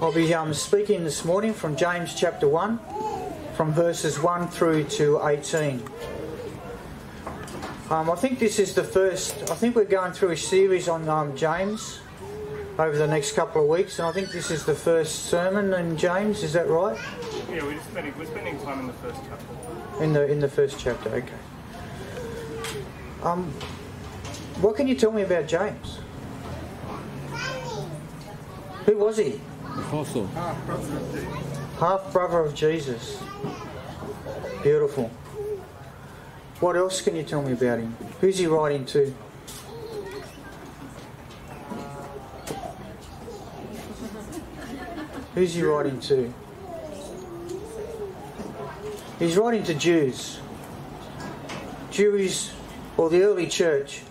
I'll be um, speaking this morning from James chapter 1, from verses 1 through to 18. Um, I think this is the first, I think we're going through a series on um, James over the next couple of weeks, and I think this is the first sermon in James, is that right? Yeah, we're, just spending, we're spending time in the first chapter. In the, in the first chapter, okay. Um, what can you tell me about James? Who was he? Apostle. Half brother of Jesus. Beautiful. What else can you tell me about him? Who's he writing to? Who's he writing to? He's writing to Jews. Jews, or the early church.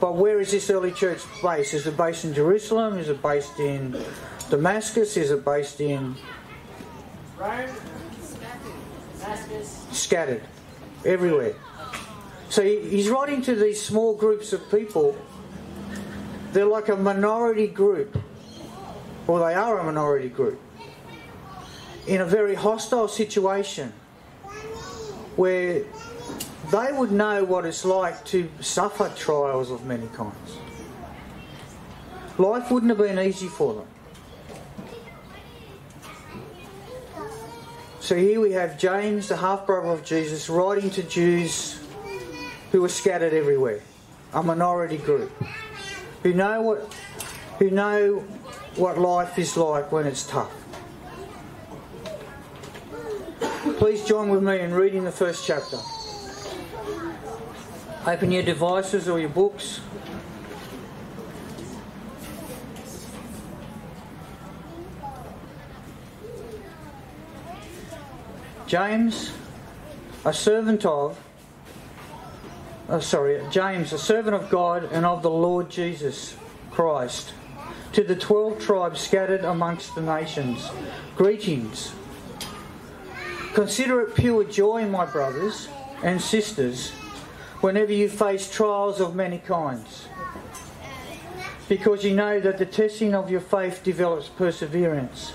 But where is this early church based? Is it based in Jerusalem? Is it based in Damascus? Is based in scattered everywhere. So he's writing to these small groups of people. They're like a minority group, or they are a minority group, in a very hostile situation where they would know what it's like to suffer trials of many kinds. Life wouldn't have been easy for them. So here we have James, the half brother of Jesus, writing to Jews who are scattered everywhere, a minority group, who know what who know what life is like when it's tough. Please join with me in reading the first chapter. Open your devices or your books. James, a servant of, uh, sorry, James, a servant of God and of the Lord Jesus Christ, to the twelve tribes scattered amongst the nations, greetings. Consider it pure joy, my brothers and sisters, whenever you face trials of many kinds, because you know that the testing of your faith develops perseverance.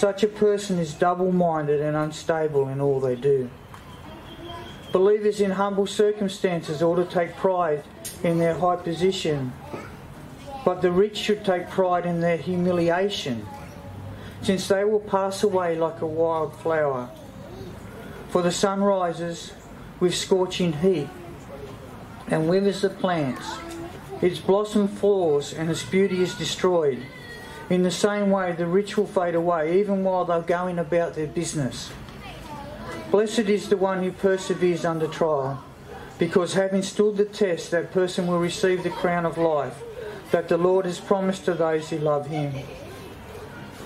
Such a person is double minded and unstable in all they do. Believers in humble circumstances ought to take pride in their high position, but the rich should take pride in their humiliation, since they will pass away like a wild flower. For the sun rises with scorching heat and withers the plants, its blossom falls and its beauty is destroyed. In the same way, the rich will fade away, even while they're going about their business. Blessed is the one who perseveres under trial, because having stood the test, that person will receive the crown of life that the Lord has promised to those who love him.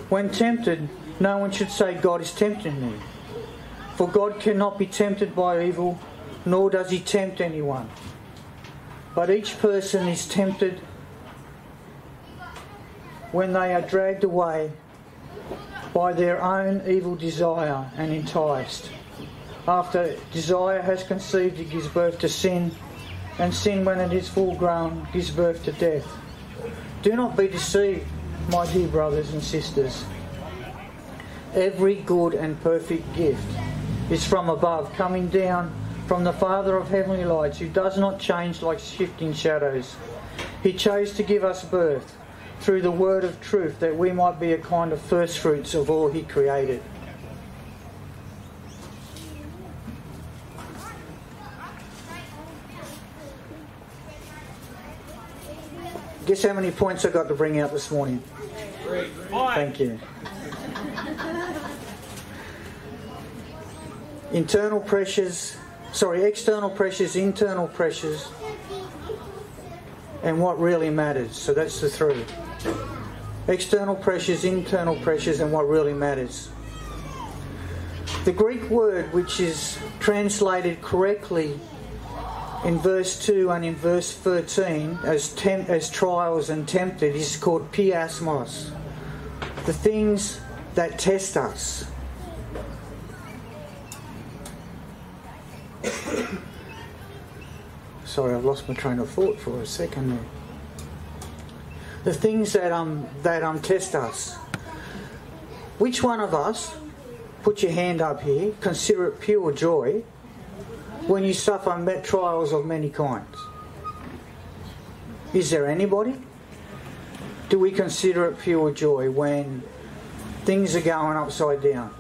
When tempted, no one should say, God is tempting me. For God cannot be tempted by evil, nor does he tempt anyone. But each person is tempted when they are dragged away by their own evil desire and enticed. After desire has conceived, it gives birth to sin, and sin, when it is full grown, gives birth to death. Do not be deceived, my dear brothers and sisters. Every good and perfect gift is from above, coming down from the Father of heavenly lights, who does not change like shifting shadows. He chose to give us birth through the word of truth, that we might be a kind of first fruits of all He created. Guess how many points I got to bring out this morning? Thank you. Internal pressures, sorry, external pressures, internal pressures, and what really matters. So that's the three. External pressures, internal pressures, and what really matters. The Greek word which is translated correctly in verse 2 and in verse 13 as, temp- as trials and tempted is called peirasmos. The things that test us. Sorry, I've lost my train of thought for a second there. The things that um that um test us. Which one of us, put your hand up here, consider it pure joy when you suffer met trials of many kinds? Is there anybody? Do we consider it pure joy when things are going upside down?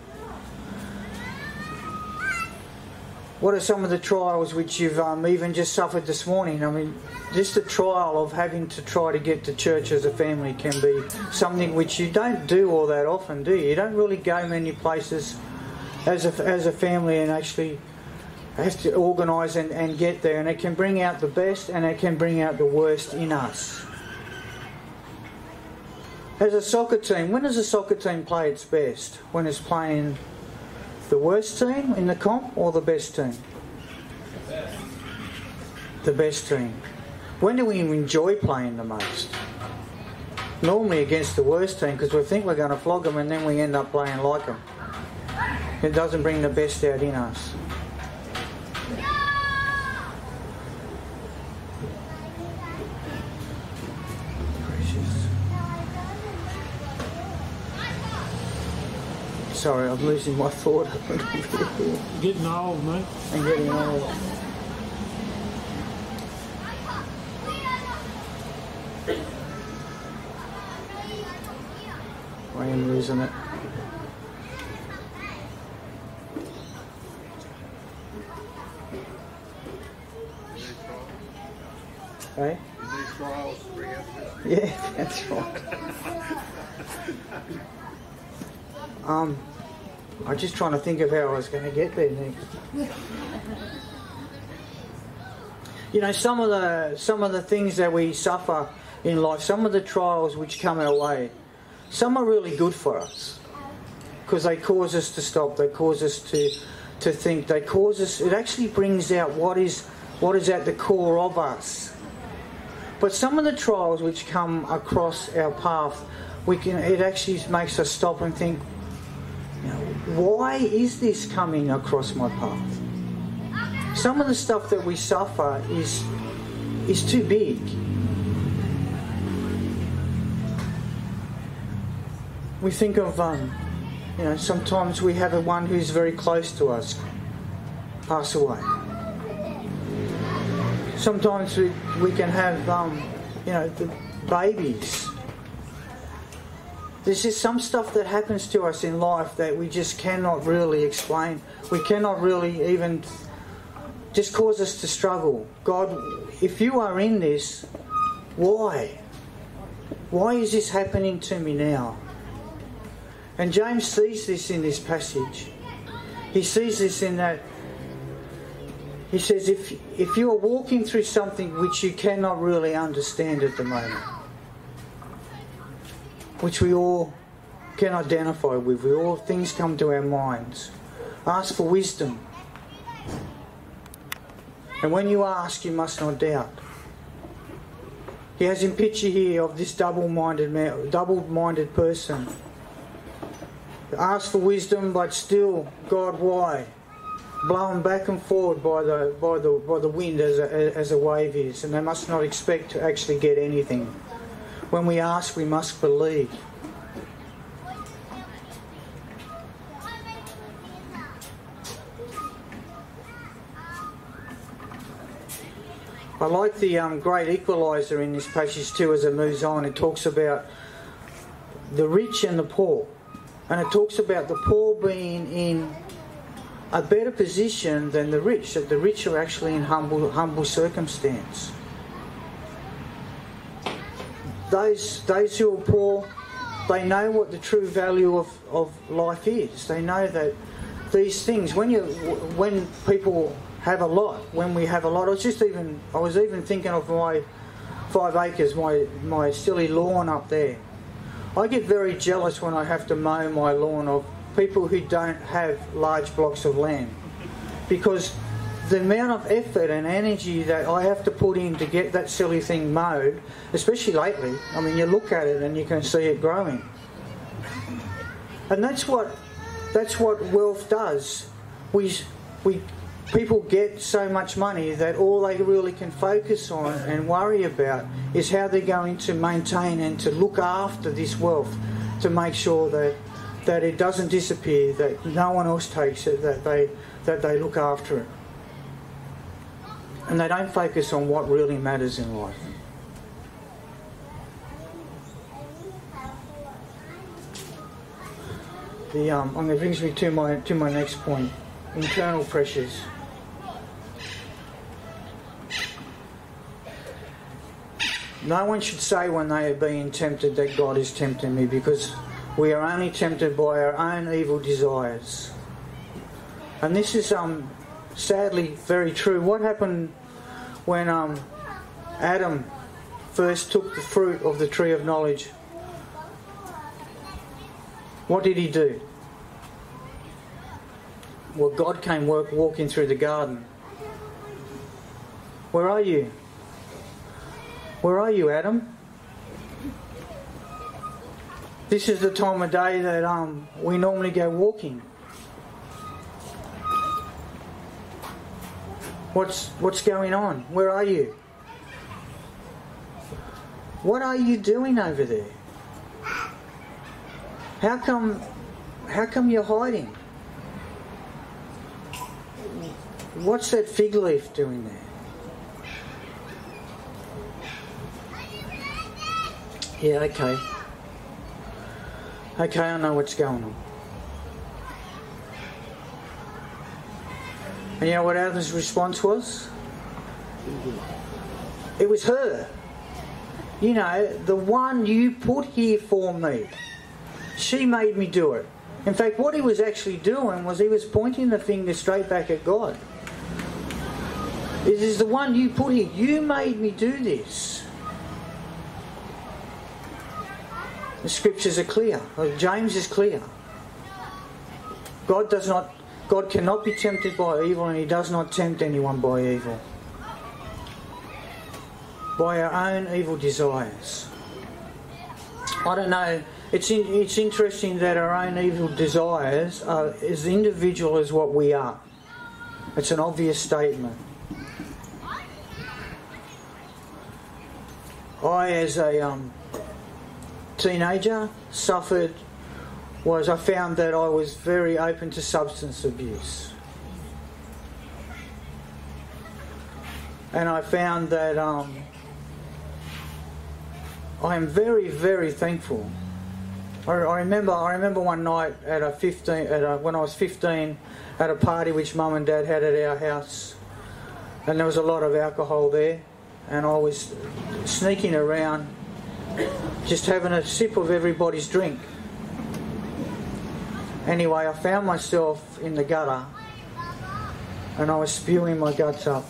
What are some of the trials which you've um, even just suffered this morning? I mean, just the trial of having to try to get to church as a family can be something which you don't do all that often, do you? You don't really go many places as a, as a family and actually have to organise and, and get there. And it can bring out the best and it can bring out the worst in us. As a soccer team, when does a soccer team play its best? When it's playing the worst team in the comp or the best team? The best team. When do we enjoy playing the most? Normally against the worst team because we think we're going to flog them and then we end up playing like them. It doesn't bring the best out in us. Sorry, I'm losing my thought. Getting old, mate. I'm getting old. I am losing it. Hey? Yeah, that's right. Um, I'm just trying to think of how I was going to get there next. You know, some of the some of the things that we suffer in life, some of the trials which come our way, some are really good for us because they cause us to stop. They cause us to to think. They cause us. It actually brings out what is what is at the core of us. But some of the trials which come across our path, we can. It actually makes us stop and think. Why is this coming across my path? Some of the stuff that we suffer is is too big. We think of, um, you know, sometimes we have a one who's very close to us pass away. Sometimes we, we can have, um, you know, the babies. There's just some stuff that happens to us in life that we just cannot really explain. We cannot really even just cause us to struggle. God, if you are in this, why? Why is this happening to me now? And James sees this in this passage. He sees this in that. He says, if, if you are walking through something which you cannot really understand at the moment, which we all can identify with, we all things come to our minds. Ask for wisdom. And when you ask, you must not doubt. He has in picture here of this double-minded man, double-minded person. Ask for wisdom, but still, God, why? Blown back and forward by the by the by the wind as a, as a wave is, and they must not expect to actually get anything. When we ask, we must believe. I like the um, great equalizer in this passage too as it moves on. It talks about the rich and the poor. And it talks about the poor being in a better position than the rich, that the rich are actually in humble, humble circumstance. Those, those who are poor, they know what the true value of, of life is. They know that these things, when you, when people have a lot. When we have a lot, I was just even I was even thinking of my five acres, my my silly lawn up there. I get very jealous when I have to mow my lawn of people who don't have large blocks of land because the amount of effort and energy that I have to put in to get that silly thing mowed, especially lately, I mean, you look at it and you can see it growing. And that's what that's what wealth does. We we people get so much money that all they really can focus on and worry about is how they're going to maintain and to look after this wealth to make sure that that it doesn't disappear, that no one else takes it, that they that they look after it. And they don't focus on what really matters in life. The um, and it brings me to my to my next point: internal pressures. No one should say when they are being tempted that God is tempting me because we are only tempted by our own evil desires. And this is um, sadly very true. What happened when um, Adam first took the fruit of the tree of knowledge? What did he do? Well, God came work, walking through the garden. Where are you? Where are you, Adam? This is the time of day that um, we normally go walking. What's what's going on? Where are you? What are you doing over there? How come how come you're hiding? What's that fig leaf doing there? Yeah, okay. Okay, I know what's going on. And you know what Adam's response was? It was her. You know, the one you put here for me. She made me do it. In fact, what he was actually doing was he was pointing the finger straight back at God. It is the one you put here. You made me do this. The scriptures are clear. James is clear. God does not God cannot be tempted by evil and he does not tempt anyone by evil. By our own evil desires. I don't know. It's in, it's interesting that our own evil desires are as individual as what we are. It's an obvious statement. I, as a um, teenager suffered was I found that I was very open to substance abuse. And I found that um, I am very, very thankful. I, I, remember, I remember one night at a 15, at a, when I was 15, at a party which mum and dad had at our house, and there was a lot of alcohol there, and I was sneaking around just having a sip of everybody's drink. Anyway, I found myself in the gutter and I was spewing my guts up.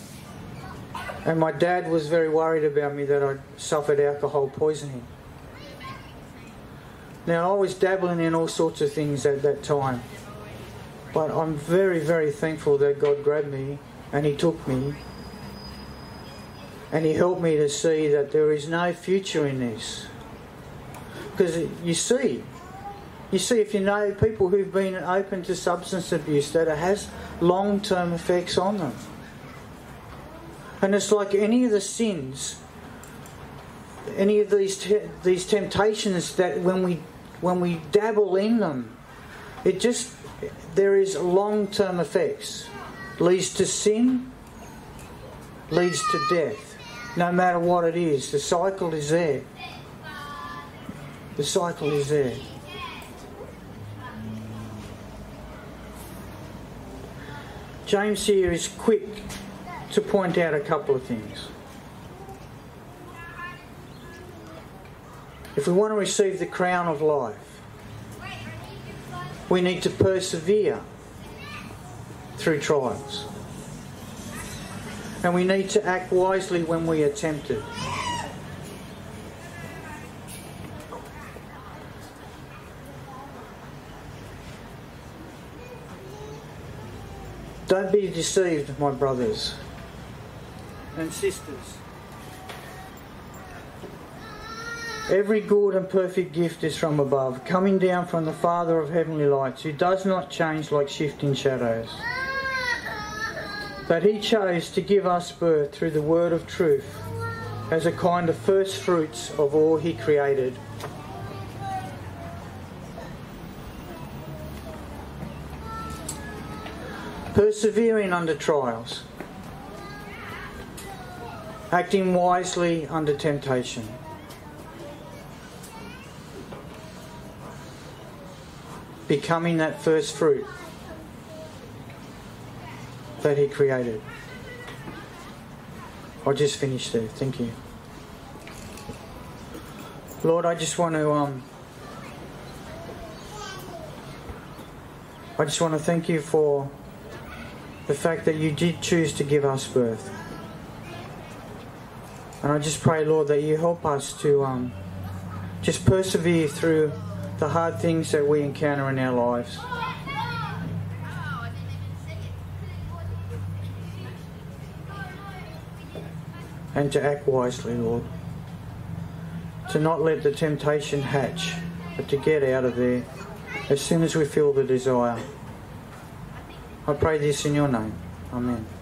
And my dad was very worried about me that I'd suffered alcohol poisoning. Now, I was dabbling in all sorts of things at that time. But I'm very, very thankful that God grabbed me and He took me and He helped me to see that there is no future in this. Because you see, you see, if you know people who've been open to substance abuse, that it has long term effects on them. And it's like any of the sins, any of these te- these temptations that when we when we dabble in them, it just there is long term effects. Leads to sin, leads to death no matter what it is. The cycle is there. The cycle is there. James here is quick to point out a couple of things. If we want to receive the crown of life, we need to persevere through trials and we need to act wisely when we are tempted. Don't be deceived, my brothers and sisters. Every good and perfect gift is from above, coming down from the Father of heavenly lights, who does not change like shifting shadows. But he chose to give us birth through the word of truth as a kind of first fruits of all he created. Persevering under trials, acting wisely under temptation. Becoming that first fruit that He created. I'll just finish there. Thank you. Lord, I just want to um, I just want to thank you for the fact that you did choose to give us birth. And I just pray, Lord, that you help us to um, just persevere through the hard things that we encounter in our lives. And to act wisely, Lord. To not let the temptation hatch, but to get out of there as soon as we feel the desire. I pray this in your name. Amen.